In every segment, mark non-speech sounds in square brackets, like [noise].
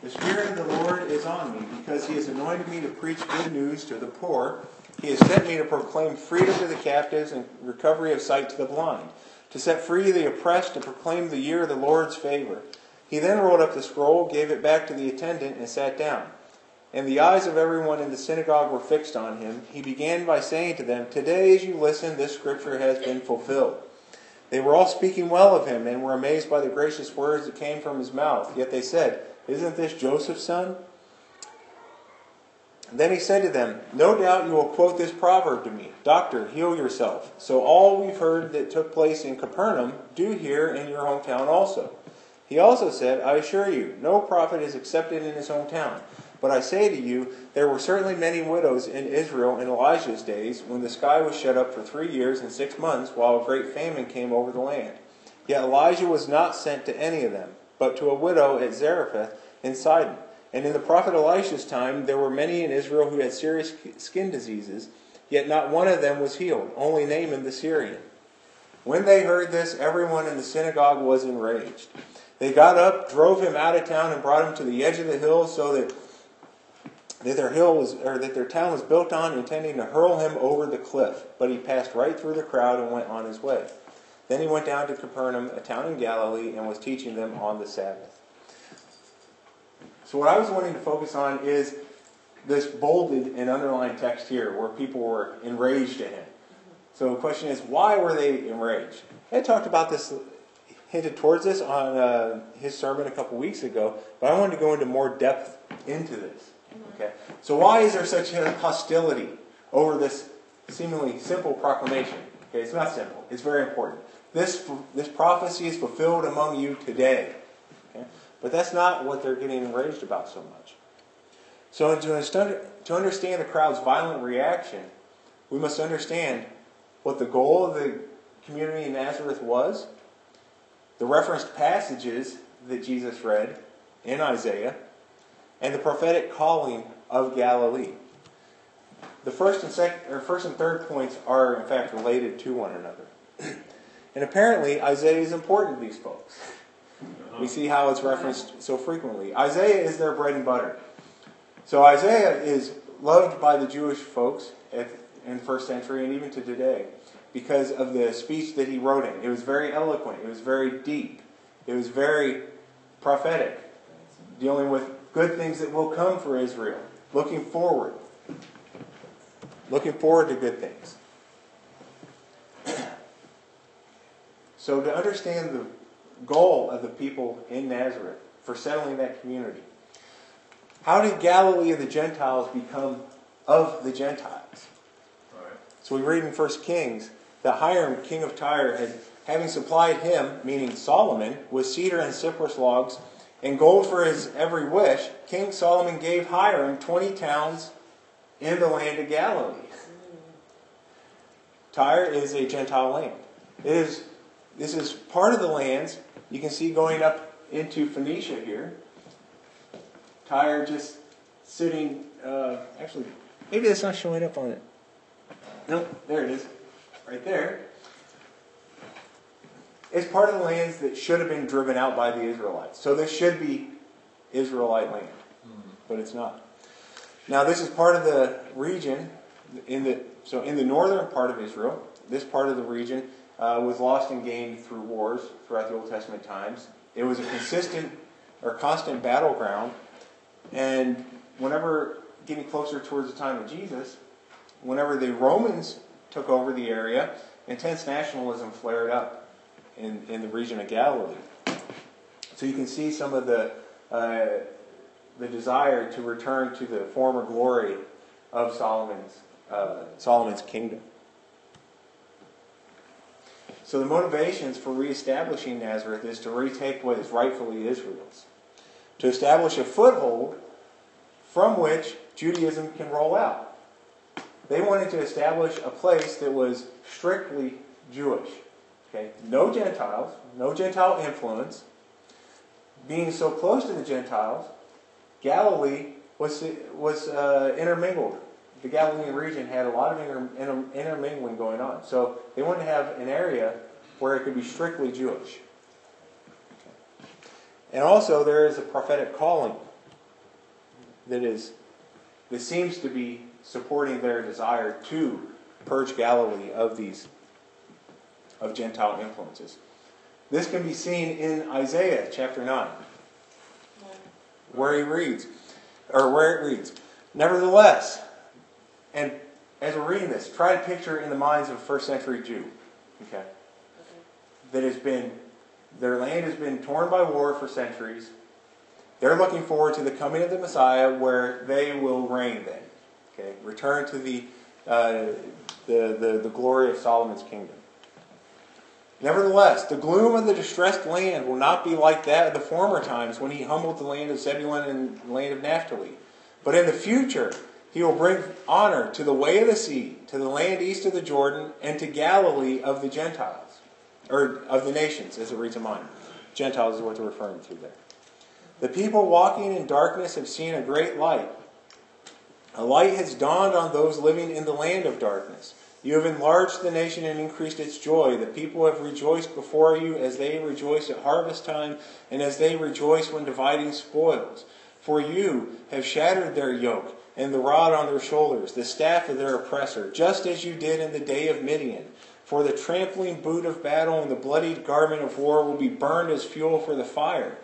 The Spirit of the Lord is on me, because he has anointed me to preach good news to the poor. He has sent me to proclaim freedom to the captives and recovery of sight to the blind, to set free the oppressed, to proclaim the year of the Lord's favor. He then rolled up the scroll, gave it back to the attendant, and sat down. And the eyes of everyone in the synagogue were fixed on him. He began by saying to them, Today, as you listen, this scripture has been fulfilled. They were all speaking well of him and were amazed by the gracious words that came from his mouth. Yet they said, Isn't this Joseph's son? Then he said to them, No doubt you will quote this proverb to me Doctor, heal yourself. So all we've heard that took place in Capernaum, do here in your hometown also. He also said, I assure you, no prophet is accepted in his hometown. But I say to you, there were certainly many widows in Israel in Elijah's days, when the sky was shut up for three years and six months, while a great famine came over the land. Yet Elijah was not sent to any of them, but to a widow at Zarephath in Sidon. And in the prophet Elisha's time, there were many in Israel who had serious skin diseases, yet not one of them was healed, only Naaman the Syrian. When they heard this, everyone in the synagogue was enraged. They got up, drove him out of town, and brought him to the edge of the hill so that that their hill was or that their town was built on, intending to hurl him over the cliff. But he passed right through the crowd and went on his way. Then he went down to Capernaum, a town in Galilee, and was teaching them on the Sabbath. So what I was wanting to focus on is this bolded and underlined text here, where people were enraged at him. So the question is, why were they enraged? I talked about this, hinted towards this on uh, his sermon a couple weeks ago, but I wanted to go into more depth into this. Okay? So why is there such hostility over this seemingly simple proclamation? Okay, it's not simple. It's very important. This, this prophecy is fulfilled among you today. Okay? But that's not what they're getting enraged about so much. So to, to understand the crowd's violent reaction, we must understand what the goal of the community in Nazareth was, the referenced passages that Jesus read in Isaiah, and the prophetic calling of Galilee. The first and second, or first and third points are in fact related to one another. [clears throat] and apparently Isaiah is important to these folks. We uh-huh. see how it's referenced so frequently. Isaiah is their bread and butter. So Isaiah is loved by the Jewish folks at, in first century and even to today because of the speech that he wrote in. It was very eloquent. It was very deep. It was very prophetic, dealing with good things that will come for Israel. Looking forward. Looking forward to good things. So, to understand the goal of the people in Nazareth for settling that community, how did Galilee of the Gentiles become of the Gentiles? Right. So, we read in 1 Kings that Hiram, king of Tyre, had having supplied him, meaning Solomon, with cedar and cypress logs and gold for his every wish, King Solomon gave Hiram 20 towns in the land of Galilee. Mm. Tyre is a Gentile land. It is, this is part of the lands you can see going up into Phoenicia here. Tyre just sitting, uh, actually, maybe that's not showing up on it. Nope, there it is, right there. It's part of the lands that should have been driven out by the Israelites. So this should be Israelite land, but it's not. Now this is part of the region in the so in the northern part of Israel. This part of the region uh, was lost and gained through wars throughout the Old Testament times. It was a consistent or constant battleground, and whenever getting closer towards the time of Jesus, whenever the Romans took over the area, intense nationalism flared up in, in the region of Galilee. So you can see some of the, uh, the desire to return to the former glory of Solomon's, uh, Solomon's kingdom. So the motivations for reestablishing Nazareth is to retake what is rightfully Israel's, to establish a foothold from which Judaism can roll out. They wanted to establish a place that was strictly Jewish. Okay, no Gentiles, no Gentile influence. Being so close to the Gentiles, Galilee was was uh, intermingled. The Galilean region had a lot of inter, inter, intermingling going on. So they wanted to have an area where it could be strictly Jewish. And also, there is a prophetic calling that is that seems to be supporting their desire to purge Galilee of these of Gentile influences. This can be seen in Isaiah chapter 9, where he reads, or where it reads, Nevertheless, and as we're reading this, try to picture in the minds of a first century Jew, okay, that has been, their land has been torn by war for centuries. They're looking forward to the coming of the Messiah where they will reign then. Okay, return to the, uh, the, the, the glory of Solomon's kingdom. Nevertheless, the gloom of the distressed land will not be like that of the former times when he humbled the land of Zebulun and the land of Naphtali. But in the future, he will bring honor to the way of the sea, to the land east of the Jordan, and to Galilee of the Gentiles, or of the nations, as it reads in mine. Gentiles is what they're referring to there. The people walking in darkness have seen a great light. A light has dawned on those living in the land of darkness. You have enlarged the nation and increased its joy. The people have rejoiced before you as they rejoice at harvest time and as they rejoice when dividing spoils. For you have shattered their yoke and the rod on their shoulders, the staff of their oppressor, just as you did in the day of Midian. For the trampling boot of battle and the bloodied garment of war will be burned as fuel for the fire.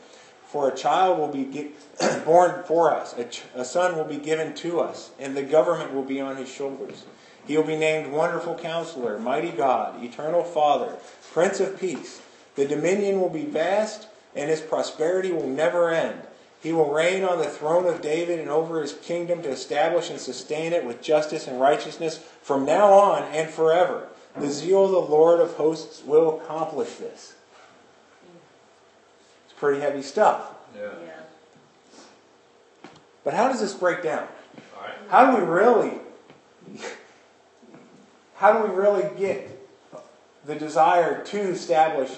For a child will be [clears throat] born for us, a, ch- a son will be given to us, and the government will be on his shoulders. He will be named Wonderful Counselor, Mighty God, Eternal Father, Prince of Peace. The dominion will be vast, and his prosperity will never end. He will reign on the throne of David and over his kingdom to establish and sustain it with justice and righteousness from now on and forever. The zeal of the Lord of hosts will accomplish this. It's pretty heavy stuff. Yeah. But how does this break down? Right. How do we really how do we really get the desire to establish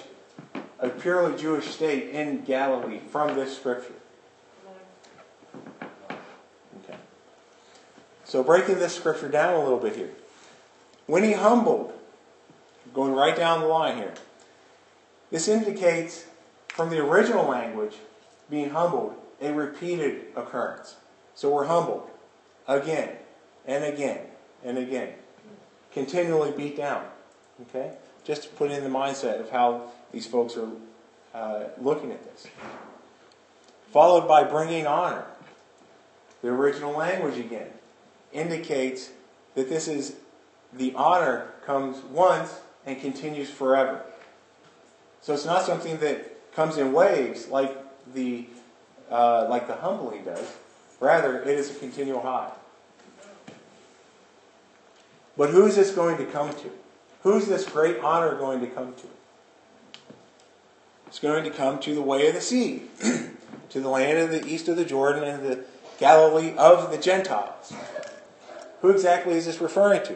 a purely Jewish state in Galilee from this scripture? Okay. So breaking this scripture down a little bit here. When he humbled, going right down the line here, this indicates from the original language, being humbled, a repeated occurrence. So we're humbled again and again and again. Continually beat down. Okay? Just to put in the mindset of how these folks are uh, looking at this. Followed by bringing honor. The original language again indicates that this is the honor comes once and continues forever. So it's not something that comes in waves like the uh, like the humbling does. Rather, it is a continual high. But who's this going to come to? Who's this great honor going to come to? It's going to come to the way of the sea, [clears throat] to the land of the east of the Jordan and the Galilee of the Gentiles. Who exactly is this referring to?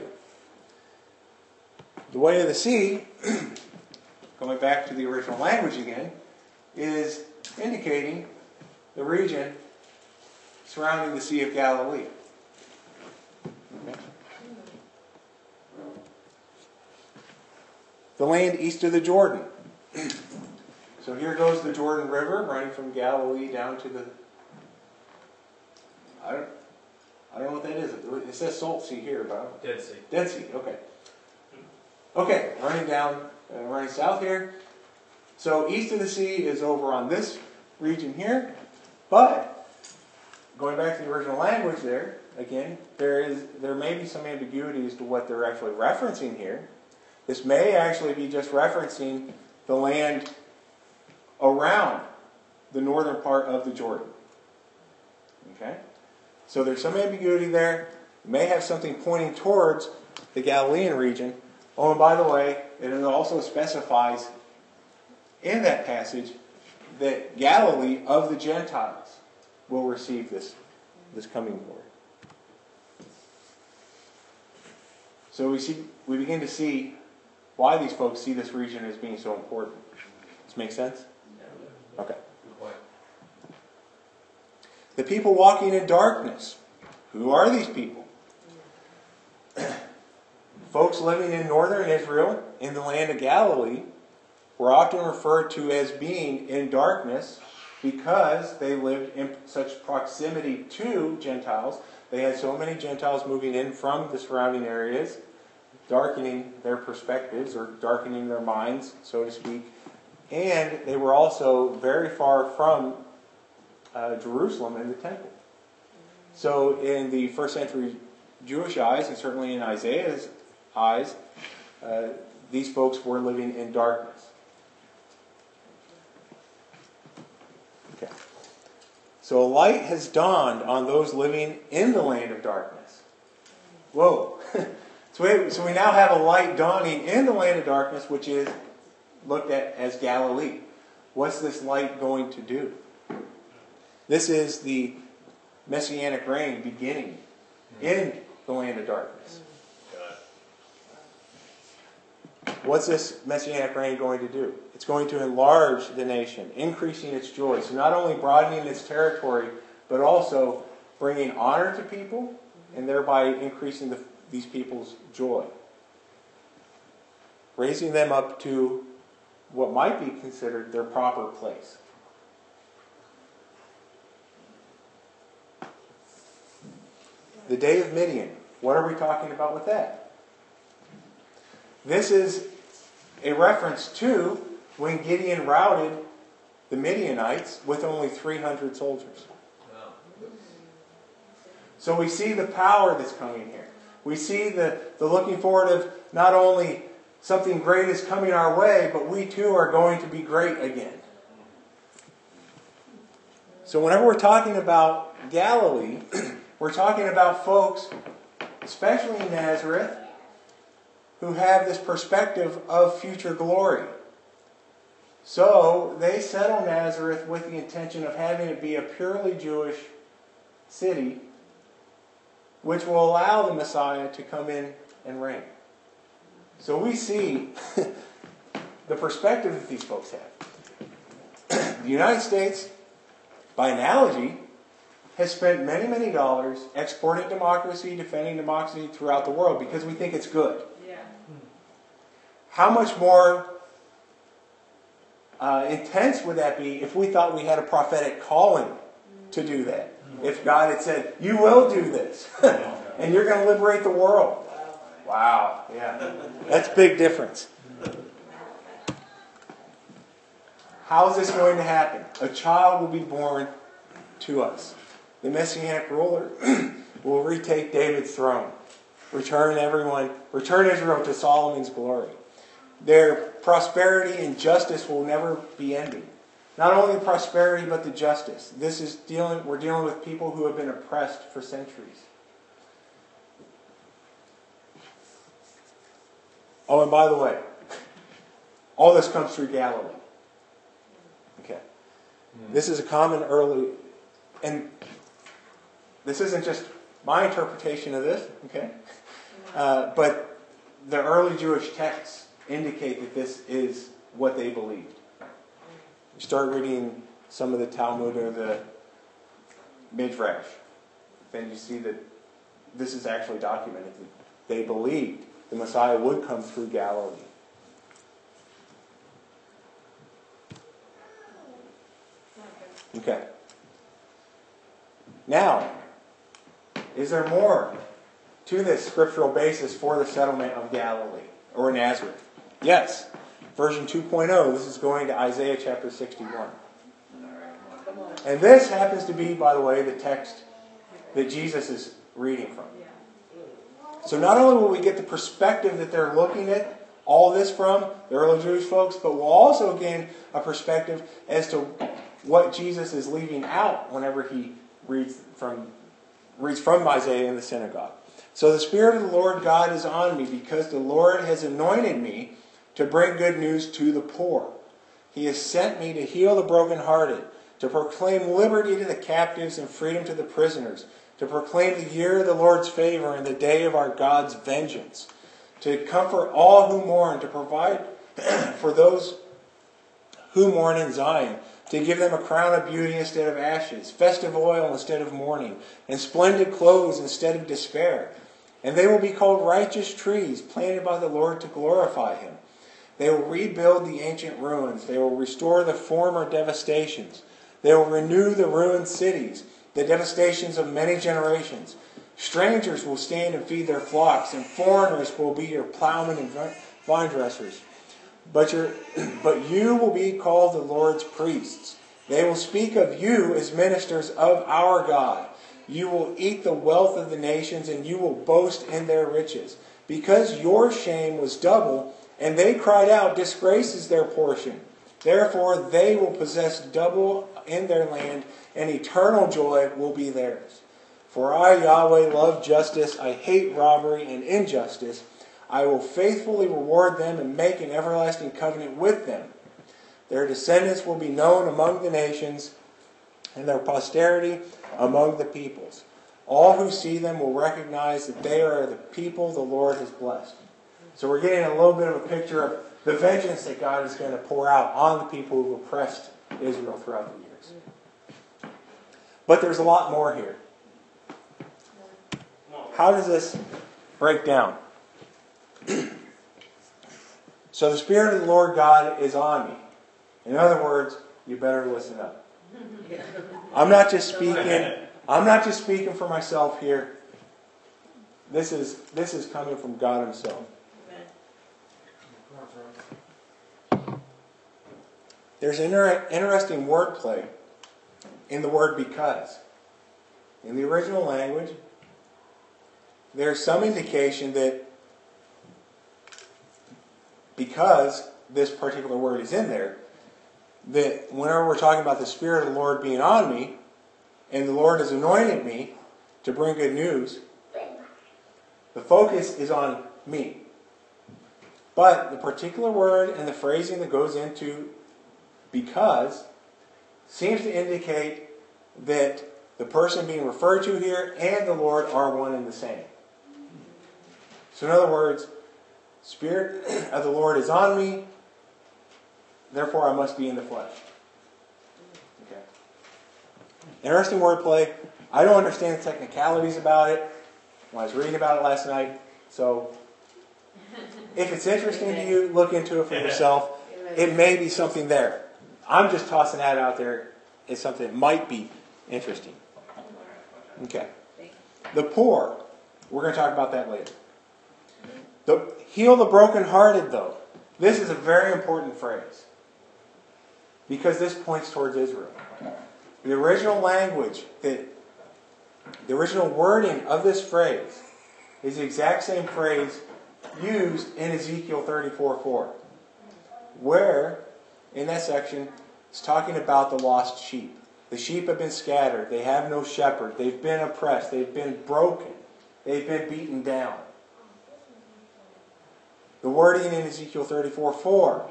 The way of the sea, [clears throat] going back to the original language again, is indicating the region surrounding the Sea of Galilee. Okay. The land east of the Jordan. [clears throat] So here goes the Jordan River running from Galilee down to the. I don't, I don't know what that is. It says Salt Sea here, but I don't- Dead Sea. Dead Sea, okay. Okay, running down, uh, running south here. So east of the sea is over on this region here, but going back to the original language there, again, there is there may be some ambiguity as to what they're actually referencing here. This may actually be just referencing the land around the northern part of the Jordan. Okay? So there's some ambiguity there. It may have something pointing towards the Galilean region. Oh, and by the way, it also specifies in that passage that Galilee of the Gentiles will receive this, this coming glory. So we see we begin to see why these folks see this region as being so important. Does this make sense? Okay. The people walking in darkness. Who are these people? [clears throat] Folks living in northern Israel, in the land of Galilee, were often referred to as being in darkness because they lived in such proximity to Gentiles. They had so many Gentiles moving in from the surrounding areas, darkening their perspectives or darkening their minds, so to speak. And they were also very far from uh, Jerusalem and the temple. So, in the first century Jewish eyes, and certainly in Isaiah's eyes, uh, these folks were living in darkness. Okay. So a light has dawned on those living in the land of darkness. Whoa. [laughs] so, we, so we now have a light dawning in the land of darkness, which is looked at as Galilee. What's this light going to do? This is the messianic reign beginning hmm. in the land of darkness. Hmm. What's this messianic reign going to do? It's going to enlarge the nation, increasing its joy. So not only broadening its territory, but also bringing honor to people hmm. and thereby increasing the, these people's joy. Raising them up to what might be considered their proper place. The day of Midian. What are we talking about with that? This is a reference to when Gideon routed the Midianites with only 300 soldiers. So we see the power that's coming here. We see the, the looking forward of not only something great is coming our way, but we too are going to be great again. So whenever we're talking about Galilee, [clears throat] we're talking about folks, especially in Nazareth, who have this perspective of future glory. So they settle Nazareth with the intention of having it be a purely Jewish city, which will allow the Messiah to come in and reign. So we see [laughs] the perspective that these folks have. [clears throat] the United States, by analogy, has spent many, many dollars exporting democracy, defending democracy throughout the world because we think it's good. Yeah. How much more uh, intense would that be if we thought we had a prophetic calling to do that? If God had said, You will do this, [laughs] and you're going to liberate the world. Wow, yeah. That's big difference. How is this going to happen? A child will be born to us. The messianic ruler [clears throat] will retake David's throne, return everyone, return Israel to Solomon's glory. Their prosperity and justice will never be ending. Not only prosperity, but the justice. This is dealing, we're dealing with people who have been oppressed for centuries. Oh, and by the way, all this comes through Galilee. Okay. This is a common early, and this isn't just my interpretation of this, okay? Uh, but the early Jewish texts indicate that this is what they believed. You start reading some of the Talmud or the Midrash, then you see that this is actually documented. They believed the Messiah would come through Galilee. Okay. Now, is there more to this scriptural basis for the settlement of Galilee or Nazareth? Yes. Version 2.0, this is going to Isaiah chapter 61. And this happens to be, by the way, the text that Jesus is reading from. So not only will we get the perspective that they're looking at all this from, the early Jewish folks, but we'll also gain a perspective as to what Jesus is leaving out whenever he reads from reads from Isaiah in the synagogue. So the Spirit of the Lord God is on me because the Lord has anointed me to bring good news to the poor. He has sent me to heal the brokenhearted, to proclaim liberty to the captives and freedom to the prisoners, to proclaim the year of the Lord's favor and the day of our God's vengeance, to comfort all who mourn, to provide [clears throat] for those who mourn in Zion, to give them a crown of beauty instead of ashes, festive oil instead of mourning, and splendid clothes instead of despair. And they will be called righteous trees, planted by the Lord to glorify Him. They will rebuild the ancient ruins. They will restore the former devastations. They will renew the ruined cities, the devastations of many generations. Strangers will stand and feed their flocks, and foreigners will be your plowmen and vine dressers. But, your, [clears throat] but you will be called the Lord's priests. They will speak of you as ministers of our God. You will eat the wealth of the nations, and you will boast in their riches. Because your shame was double, and they cried out, Disgrace is their portion. Therefore, they will possess double in their land, and eternal joy will be theirs. For I, Yahweh, love justice. I hate robbery and injustice. I will faithfully reward them and make an everlasting covenant with them. Their descendants will be known among the nations, and their posterity among the peoples. All who see them will recognize that they are the people the Lord has blessed. So we're getting a little bit of a picture of the vengeance that God is going to pour out on the people who oppressed Israel throughout the years. But there's a lot more here. How does this break down? [clears throat] so the Spirit of the Lord God is on me. In other words, you better listen up. [laughs] I'm not just speaking. I'm not just speaking for myself here. This is this is coming from God Himself. There's an inter- interesting wordplay in the word because. In the original language, there's some indication that because this particular word is in there, that whenever we're talking about the Spirit of the Lord being on me, and the Lord has anointed me to bring good news, the focus is on me. But the particular word and the phrasing that goes into because seems to indicate that the person being referred to here and the Lord are one and the same. So, in other words, Spirit of the Lord is on me, therefore I must be in the flesh. Okay. Interesting wordplay. I don't understand the technicalities about it. I was reading about it last night. So, if it's interesting to you, look into it for yourself. It may be something there. I'm just tossing that out there as something that might be interesting. Okay. The poor. We're going to talk about that later. The, heal the brokenhearted, though. This is a very important phrase because this points towards Israel. The original language, the, the original wording of this phrase is the exact same phrase used in Ezekiel 34 4, where in that section it's talking about the lost sheep. The sheep have been scattered, they have no shepherd, they've been oppressed, they've been broken, they've been beaten down. The wording in Ezekiel 34 4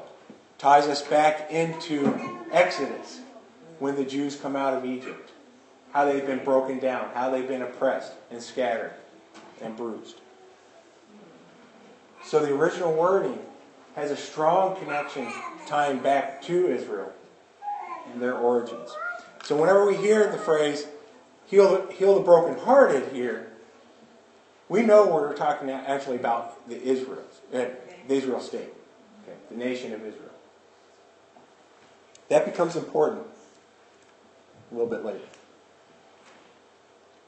ties us back into Exodus when the Jews come out of Egypt. How they've been broken down, how they've been oppressed and scattered and bruised. So the original wording has a strong connection tying back to Israel and their origins. So whenever we hear the phrase heal, heal the brokenhearted here, we know we're talking actually about the Israel, uh, the Israel state, okay, the nation of Israel. That becomes important a little bit later.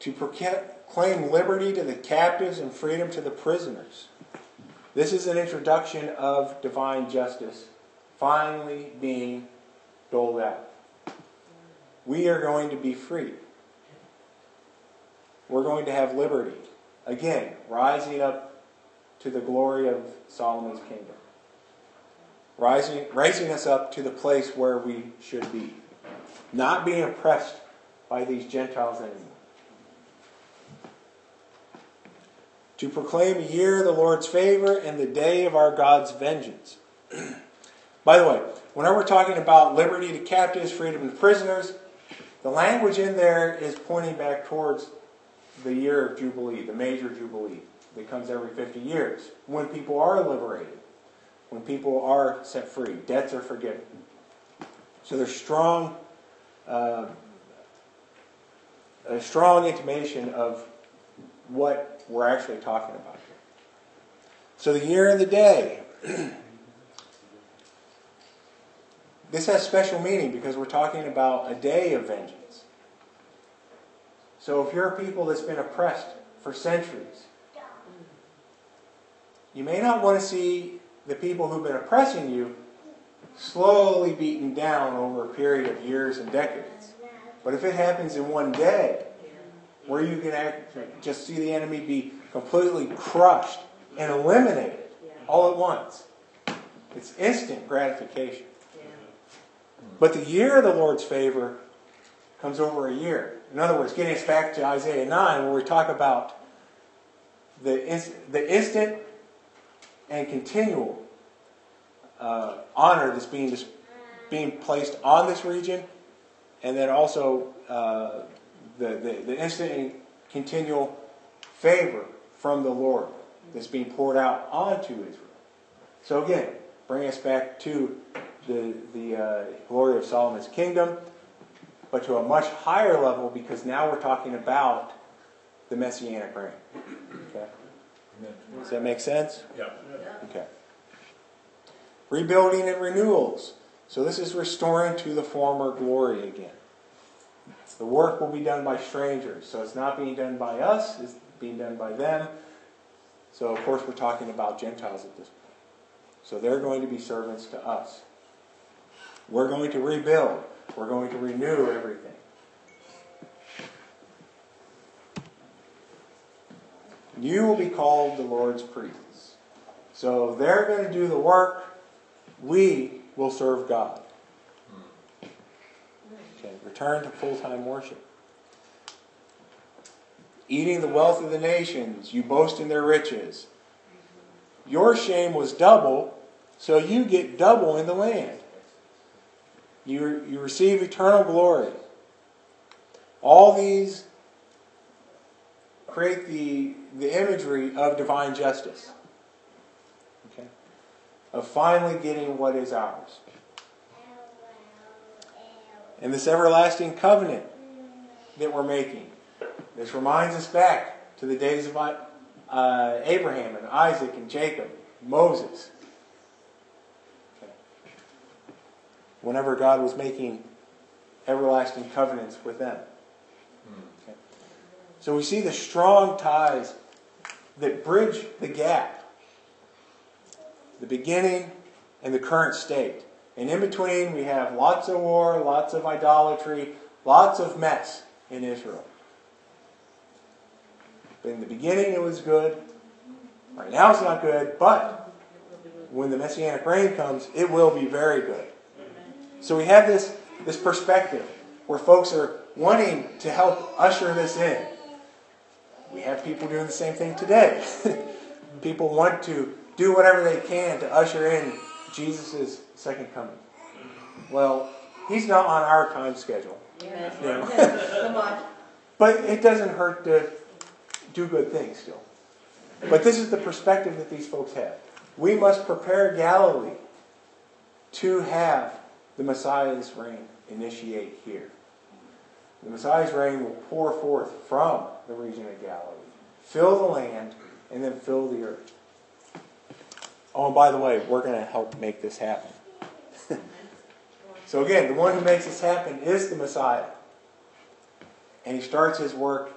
To proclaim liberty to the captives and freedom to the prisoners. This is an introduction of divine justice finally being doled out. We are going to be free. We're going to have liberty. Again, rising up to the glory of Solomon's kingdom. Rising, raising us up to the place where we should be. Not being oppressed by these Gentiles anymore. To proclaim a year of the Lord's favor and the day of our God's vengeance. [clears throat] By the way, whenever we're talking about liberty to captives, freedom to prisoners, the language in there is pointing back towards the year of Jubilee, the major Jubilee that comes every 50 years, when people are liberated, when people are set free, debts are forgiven. So there's strong, uh, a strong intimation of what we're actually talking about here. So the year and the day. [clears throat] this has special meaning because we're talking about a day of vengeance. So if you're a people that's been oppressed for centuries, you may not want to see the people who've been oppressing you slowly beaten down over a period of years and decades. But if it happens in one day, where you can act, just see the enemy be completely crushed and eliminated all at once, it's instant gratification. But the year of the Lord's favor comes over a year. In other words, getting us back to Isaiah 9, where we talk about the, inst- the instant and continual uh, honor that's being, being placed on this region, and then also uh, the, the, the instant and continual favor from the Lord that's being poured out onto Israel. So again, bring us back to the, the uh, glory of Solomon's kingdom, but to a much higher level because now we're talking about the messianic reign. Okay? Does that make sense? Yeah. Okay. Rebuilding and renewals. So this is restoring to the former glory again. The work will be done by strangers. So it's not being done by us, it's being done by them. So, of course, we're talking about Gentiles at this point. So they're going to be servants to us. We're going to rebuild, we're going to renew everything. You will be called the Lord's priests. So they're going to do the work. We will serve God. Okay, return to full time worship. Eating the wealth of the nations, you boast in their riches. Your shame was double, so you get double in the land. You, you receive eternal glory. All these create the, the imagery of divine justice. Okay? Of finally getting what is ours. And this everlasting covenant that we're making. This reminds us back to the days of uh, Abraham and Isaac and Jacob, Moses. Okay. Whenever God was making everlasting covenants with them. Okay. So we see the strong ties that bridge the gap, the beginning and the current state. And in between, we have lots of war, lots of idolatry, lots of mess in Israel. But in the beginning, it was good. Right now, it's not good, but when the Messianic reign comes, it will be very good. So we have this, this perspective where folks are wanting to help usher this in. We have people doing the same thing today. [laughs] people want to do whatever they can to usher in Jesus' second coming. Well, he's not on our time schedule. You [laughs] know? but it doesn't hurt to do good things still. But this is the perspective that these folks have. We must prepare Galilee to have the Messiah's reign initiate here. The Messiah's reign will pour forth from the region of Galilee, fill the land, and then fill the earth. Oh, and by the way, we're going to help make this happen. [laughs] so, again, the one who makes this happen is the Messiah. And he starts his work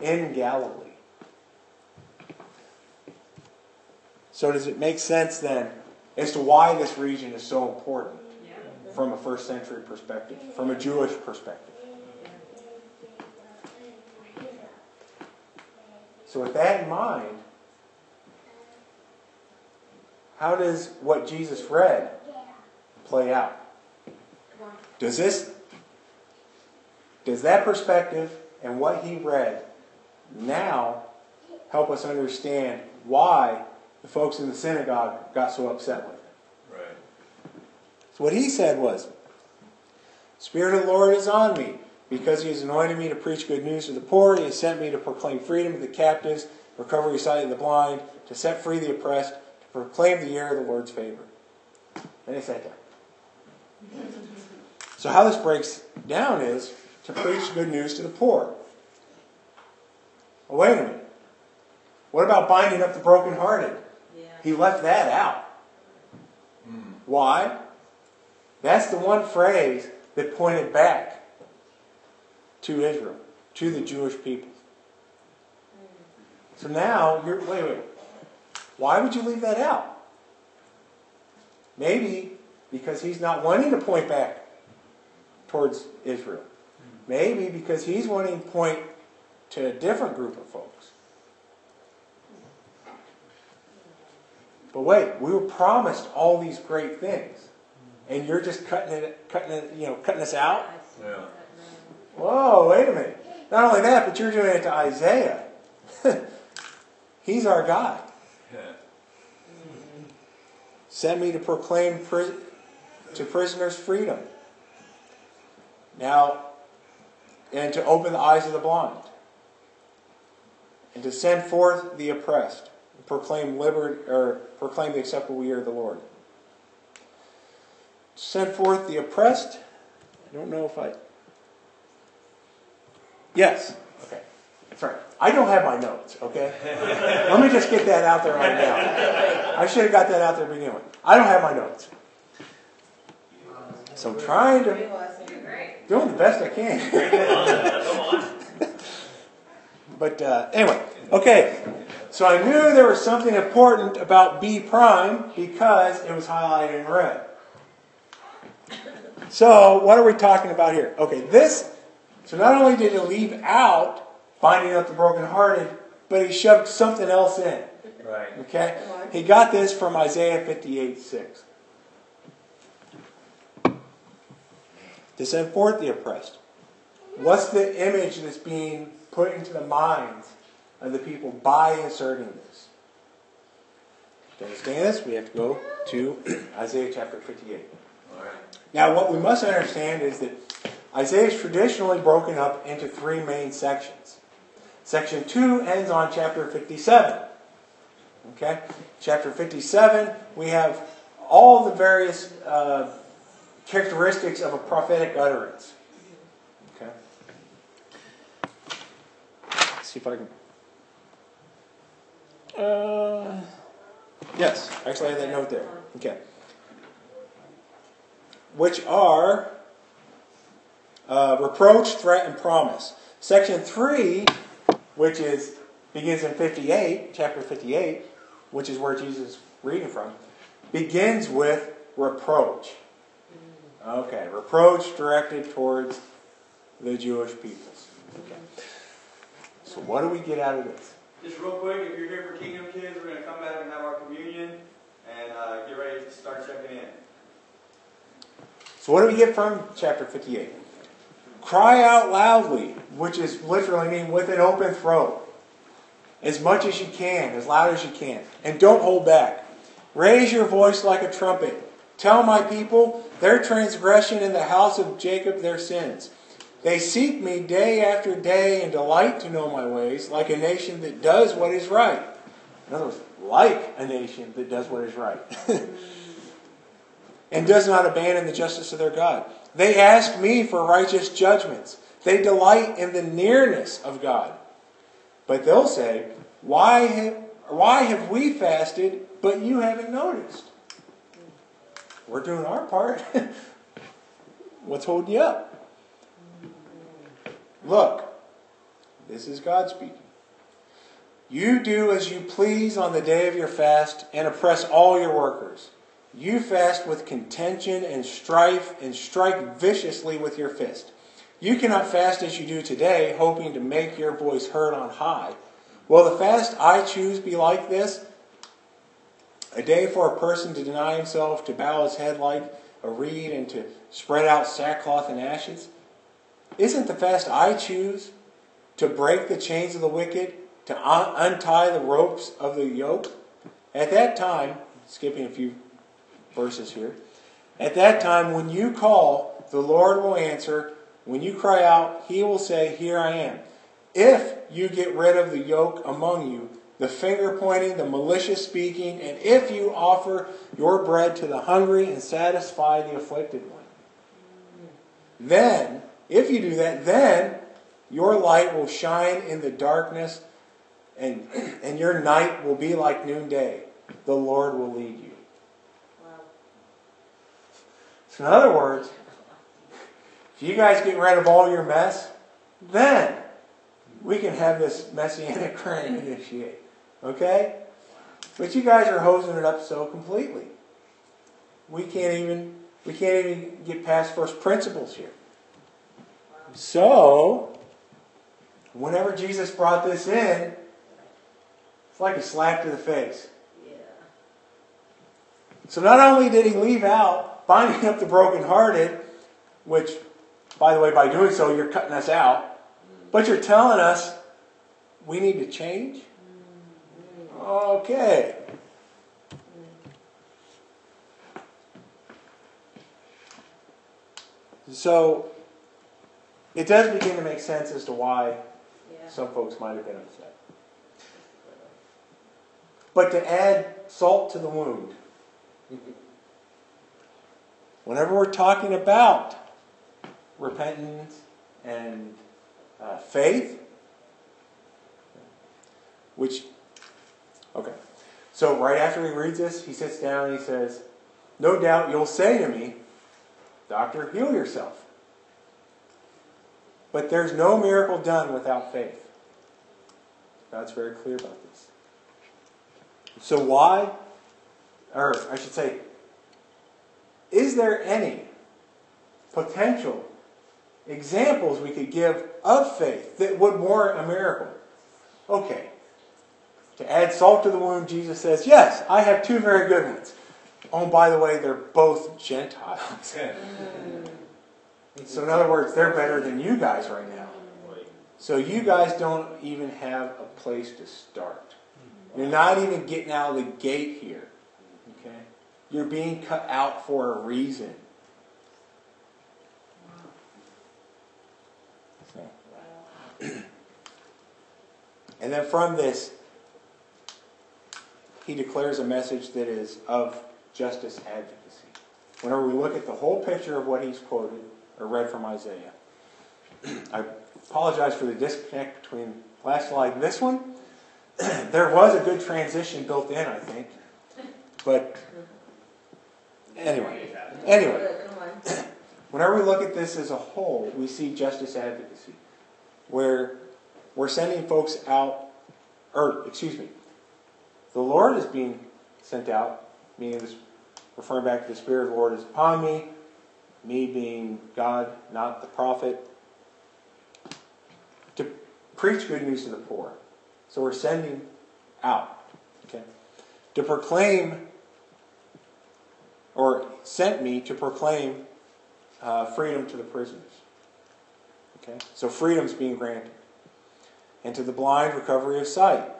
in Galilee. So, does it make sense then as to why this region is so important from a first century perspective, from a Jewish perspective? So, with that in mind, how does what Jesus read play out? Does this, does that perspective and what he read now help us understand why the folks in the synagogue got so upset with him? Right. So what he said was, Spirit of the Lord is on me, because he has anointed me to preach good news to the poor. He has sent me to proclaim freedom to the captives, recovery sight of the blind, to set free the oppressed, to proclaim the year of the Lord's favor. Then he sat down. So how this breaks down is to preach good news to the poor. Well, wait a minute. What about binding up the brokenhearted? Yeah. He left that out. Hmm. Why? That's the one phrase that pointed back to Israel, to the Jewish people. So now you're wait, wait. Why would you leave that out? Maybe because he's not wanting to point back towards Israel. Maybe because he's wanting to point to a different group of folks. But wait, we were promised all these great things, and you're just cutting it, cutting it, you know, cutting us out. Yeah. Whoa, wait a minute! Not only that, but you're doing it to Isaiah. [laughs] He's our God. [laughs] Yeah. Send me to proclaim pri- to prisoners freedom. Now, and to open the eyes of the blind, and to send forth the oppressed, proclaim liberty or proclaim the acceptable year of the Lord. Send forth the oppressed. I don't know if I. Yes. Okay. That's right. I don't have my notes. Okay. [laughs] Let me just get that out there right now. I should have got that out there to begin with. I don't have my notes. So I'm trying to doing the best I can. [laughs] but uh, anyway, okay. So I knew there was something important about B prime because it was highlighted in red. So what are we talking about here? Okay, this. So not only did he leave out binding up the brokenhearted, but he shoved something else in. Right. Okay? He got this from Isaiah 58 6. To send forth the oppressed. What's the image that's being put into the minds of the people by inserting this? To understand this, we have to go to [clears throat] Isaiah chapter 58. All right. Now, what we must understand is that Isaiah is traditionally broken up into three main sections. Section 2 ends on chapter 57. Okay? Chapter 57, we have all the various uh, characteristics of a prophetic utterance. Okay? Let's see if I can. Uh, yes, actually, I had that note there. Okay. Which are uh, reproach, threat, and promise. Section 3, which is begins in 58, chapter 58, which is where Jesus is reading from, begins with reproach. Okay, reproach directed towards the Jewish peoples. Okay. So what do we get out of this? Just real quick, if you're here for Kingdom Kids, we're going to come back and have our communion and uh, get ready to start checking in. So what do we get from chapter 58? Cry out loudly, which is literally mean with an open throat. As much as you can, as loud as you can. And don't hold back. Raise your voice like a trumpet. Tell my people their transgression in the house of Jacob their sins. They seek me day after day and delight to know my ways, like a nation that does what is right. In other words, like a nation that does what is right. [laughs] and does not abandon the justice of their God. They ask me for righteous judgments. They delight in the nearness of God. But they'll say, Why have, why have we fasted, but you haven't noticed? We're doing our part. [laughs] What's holding you up? Look, this is God speaking. You do as you please on the day of your fast and oppress all your workers. You fast with contention and strife and strike viciously with your fist. You cannot fast as you do today, hoping to make your voice heard on high. Will the fast I choose be like this? A day for a person to deny himself, to bow his head like a reed, and to spread out sackcloth and ashes? Isn't the fast I choose to break the chains of the wicked, to un- untie the ropes of the yoke? At that time, skipping a few verses here, at that time when you call, the Lord will answer. When you cry out, he will say, Here I am. If you get rid of the yoke among you, the finger pointing, the malicious speaking, and if you offer your bread to the hungry and satisfy the afflicted one, then, if you do that, then your light will shine in the darkness and, and your night will be like noonday. The Lord will lead you. So in other words, if you guys get rid of all your mess, then we can have this messianic [laughs] reign initiate. Okay? But you guys are hosing it up so completely. We can't even we can't even get past first principles here. So, whenever Jesus brought this in, it's like a slap to the face. Yeah. So not only did he leave out binding up the brokenhearted, which, by the way, by doing so, you're cutting us out, but you're telling us we need to change? Okay. So it does begin to make sense as to why some folks might have been upset. But to add salt to the wound, [laughs] whenever we're talking about repentance and uh, faith, which, okay. So right after he reads this, he sits down and he says, No doubt you'll say to me, Doctor, heal yourself. But there's no miracle done without faith. God's very clear about this. So, why, or I should say, is there any potential examples we could give of faith that would warrant a miracle? Okay. To add salt to the wound, Jesus says, Yes, I have two very good ones. Oh, by the way, they're both Gentiles. [laughs] so, in other words, they're better than you guys right now. So, you guys don't even have a place to start. You're not even getting out of the gate here. You're being cut out for a reason. [clears throat] And then from this, he declares a message that is of justice advocacy. Whenever we look at the whole picture of what he's quoted or read from Isaiah, [clears throat] I apologize for the disconnect between last slide and this one. [clears throat] there was a good transition built in, I think. But anyway, anyway, [coughs] whenever we look at this as a whole, we see justice advocacy, where we're sending folks out, or excuse me, the Lord is being sent out, meaning this, referring back to the Spirit of the Lord is upon me, me being God, not the prophet, to preach good news to the poor. So we're sending out, okay, to proclaim, or sent me to proclaim uh, freedom to the prisoners. Okay, so freedom's being granted, and to the blind recovery of sight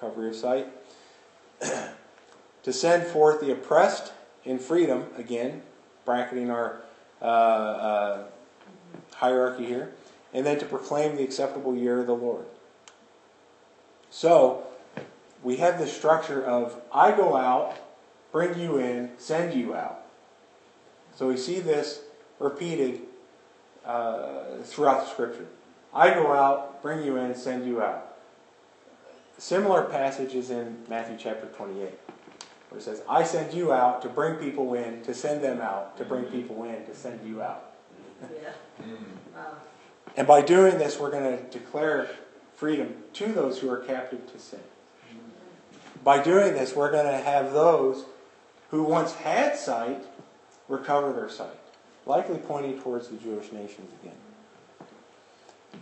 recovery of sight, [clears throat] to send forth the oppressed in freedom, again, bracketing our uh, uh, hierarchy here, and then to proclaim the acceptable year of the Lord. So, we have this structure of I go out, bring you in, send you out. So we see this repeated uh, throughout the scripture. I go out, bring you in, send you out. Similar passages in Matthew chapter 28, where it says, I send you out to bring people in, to send them out, to bring mm-hmm. people in, to send you out. Mm-hmm. [laughs] Yeah. Mm-hmm. And by doing this, we're going to declare freedom to those who are captive to sin. By doing this, we're going to have those who once had sight recover their sight, likely pointing towards the Jewish nations again.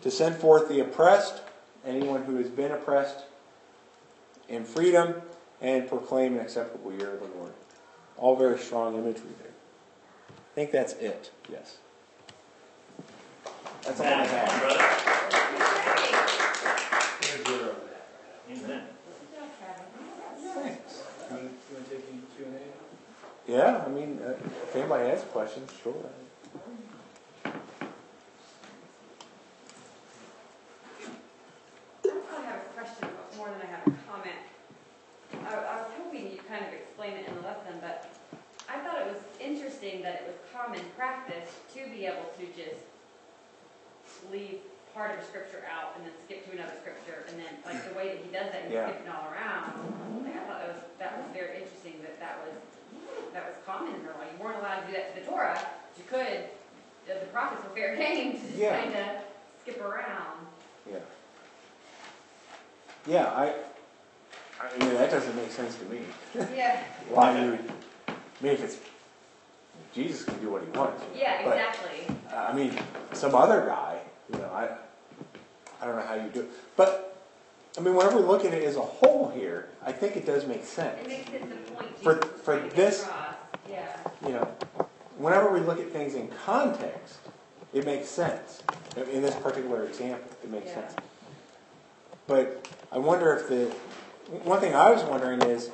To send forth the oppressed, anyone who has been oppressed, in freedom and proclaim an acceptable year of the Lord. All very strong imagery there. I think that's it. Yes. That's all I have. Amen. Thanks. You want to take any Q&A? Yeah, I mean, uh, if anybody has questions, sure. I have a question more than I have a comment. I I was hoping you kind of explain it in the lesson, but I thought it was interesting that it was common practice to be able to just leave part of a scripture out and then skip to another scripture and then like the way that he does that he's yeah. skipping all around like I thought that was that was very interesting that that was that was common in their law. You weren't allowed to do that to the Torah, but you could, the the prophets were fair [laughs] game to just Yeah. kind of skip around. Yeah. Yeah, I, I mean, that doesn't make sense to me. [laughs] Yeah. Why you I mean, if it's, Jesus can do what he wants. Yeah, But, exactly. Uh, I mean, some other guy, you know, I, I don't know how you do it. But, I mean, whenever we look at it as a whole here, I think it does make sense. It makes it the point For- Jesus for trying to get this-. Yeah. you know, whenever we look at things in context, it makes sense. In this particular example, it makes Yeah. sense. But I wonder if the, one thing I was wondering is,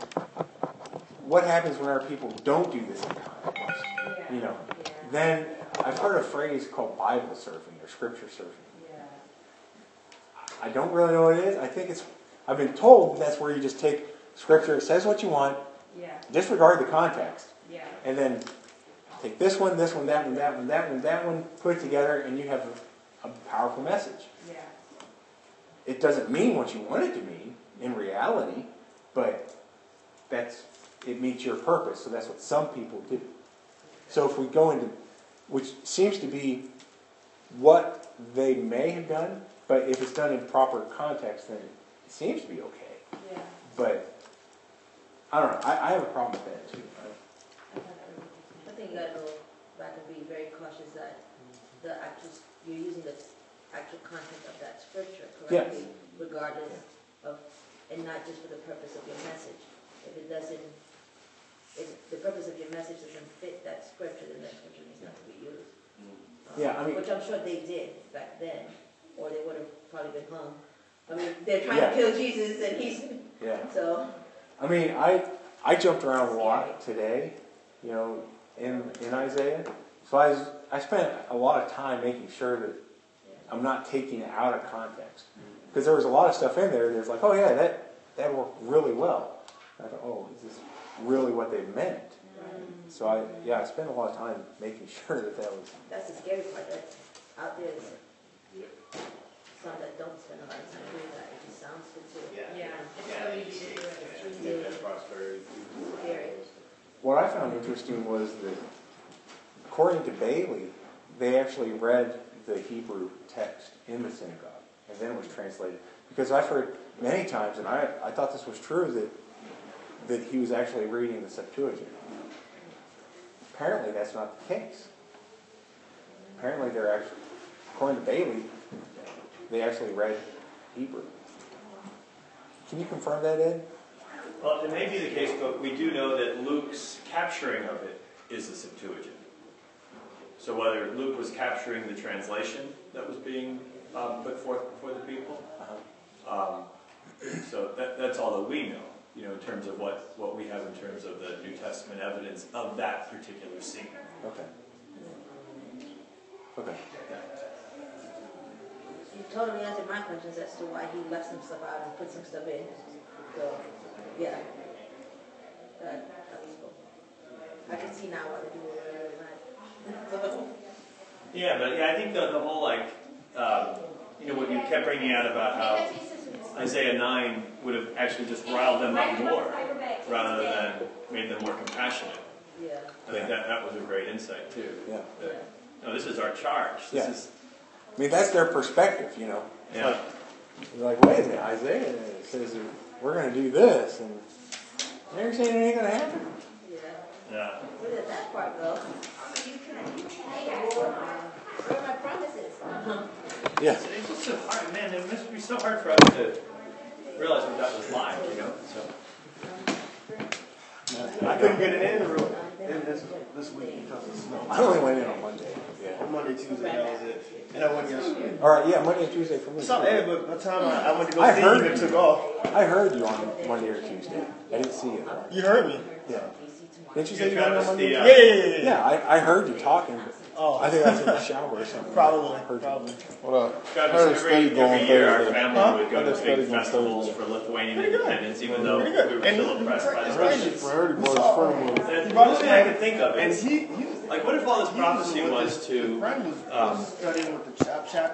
what happens when our people don't do this in context? Yeah. You know, Yeah. then, I've heard a phrase called Bible surfing or scripture surfing. Yeah. I don't really know what it is. I think it's, I've been told that's where you just take scripture, it says what you want, Yeah. disregard the context, Yeah. and then take this one, this one, that one, that one, that one, that one, put it together, and you have a, a powerful message. Yeah. It doesn't mean what you want it to mean in reality, but that's it meets your purpose. So that's what some people do. So if we go into, which seems to be what they may have done, but if it's done in proper context, then it seems to be okay. Yeah. But I don't know. I, I have a problem with that too. I think gotta go back and be very cautious that the actual, you're using the actual content of that scripture correctly, regardless of, and not just for the purpose of your message. If it doesn't, if the purpose of your message doesn't fit that scripture, then that scripture needs not to be used. Um, Yeah, I mean- Which I'm sure they did back then, or they would have probably been hung. I mean, they're trying Yeah. to kill Jesus and he's, Yeah. [laughs] so, I mean, I I jumped around a lot today, you know, in in Isaiah. So I was, I spent a lot of time making sure that I'm not taking it out of context because there was a lot of stuff in there that's like, oh yeah, that that worked really well. I thought, oh, is this really what they meant? So I yeah, I spent a lot of time making [laughs] sure that that was that's the scary part, that out there is some that don't spend a lot of time doing that, it just sounds good to it. Yeah. It's so easy to do it. It's really scary. What I found interesting was that, according to Bailey, they actually read the Hebrew text in the synagogue, and then it was translated. Because I've heard many times, and I, I thought this was true, that, that he was actually reading the Septuagint. Apparently, that's not the case. Apparently, they're actually, according to Bailey, they actually read Hebrew. Can you confirm that, Ed? Well, it may be the case, but we do know that Luke's capturing of it is the Septuagint. So whether Luke was capturing the translation that was being um, put forth before the people, um, so that, that's all that we know, you know, in terms of what, what we have in terms of the New Testament evidence of that particular scene. Okay. Okay. You totally answered my questions as to why he left some stuff out and put some stuff in, so, yeah. That, that was cool. I can see now why they do it, so, Yeah, but yeah, I think the, the whole like, um, you know, what you kept bringing out about how Isaiah 9 would have actually just riled them up more rather than made them more compassionate. yeah. I think that, that was a great insight too. Yeah. That, no, this is our charge. This Yeah. is, I mean, that's their perspective, you know. It's Yeah. like, you're like, wait a minute, Isaiah says that we're going to do this, and they're saying it ain't going to happen. Yeah. yeah. Where did that part go? Where are my promises? Yeah. It's, it's just so hard, man. It must be so hard for us to realize that that was live, you know? So. I couldn't get it in the room in this, this week because of snow. I only went in on Monday. Yeah. On Monday, Tuesday, that was it. And I went yesterday. All right, yeah, Monday and Tuesday for me. I saw Ed, but by the time I, I went to go I see heard him, it took off. I heard you on Monday or Tuesday. I didn't see you. You heard me? Yeah. Didn't you say you Travis, went on Monday? Yeah, yeah, yeah, yeah. Yeah, I, I heard you talking. But Oh. I think I was in the shower or something. Probably, Heard probably. What up? God, I heard a every, going every year our Thursday. family Huh? would go to heard a study big going festivals for Lithuanian Pretty good. independence, even though we Pretty good. were And still he- oppressed by the Russians. I heard he brought his friend with him. And the only thing I could think of And is, he, he like, what if all this prophecy was to friend was um, studying with the chap, chap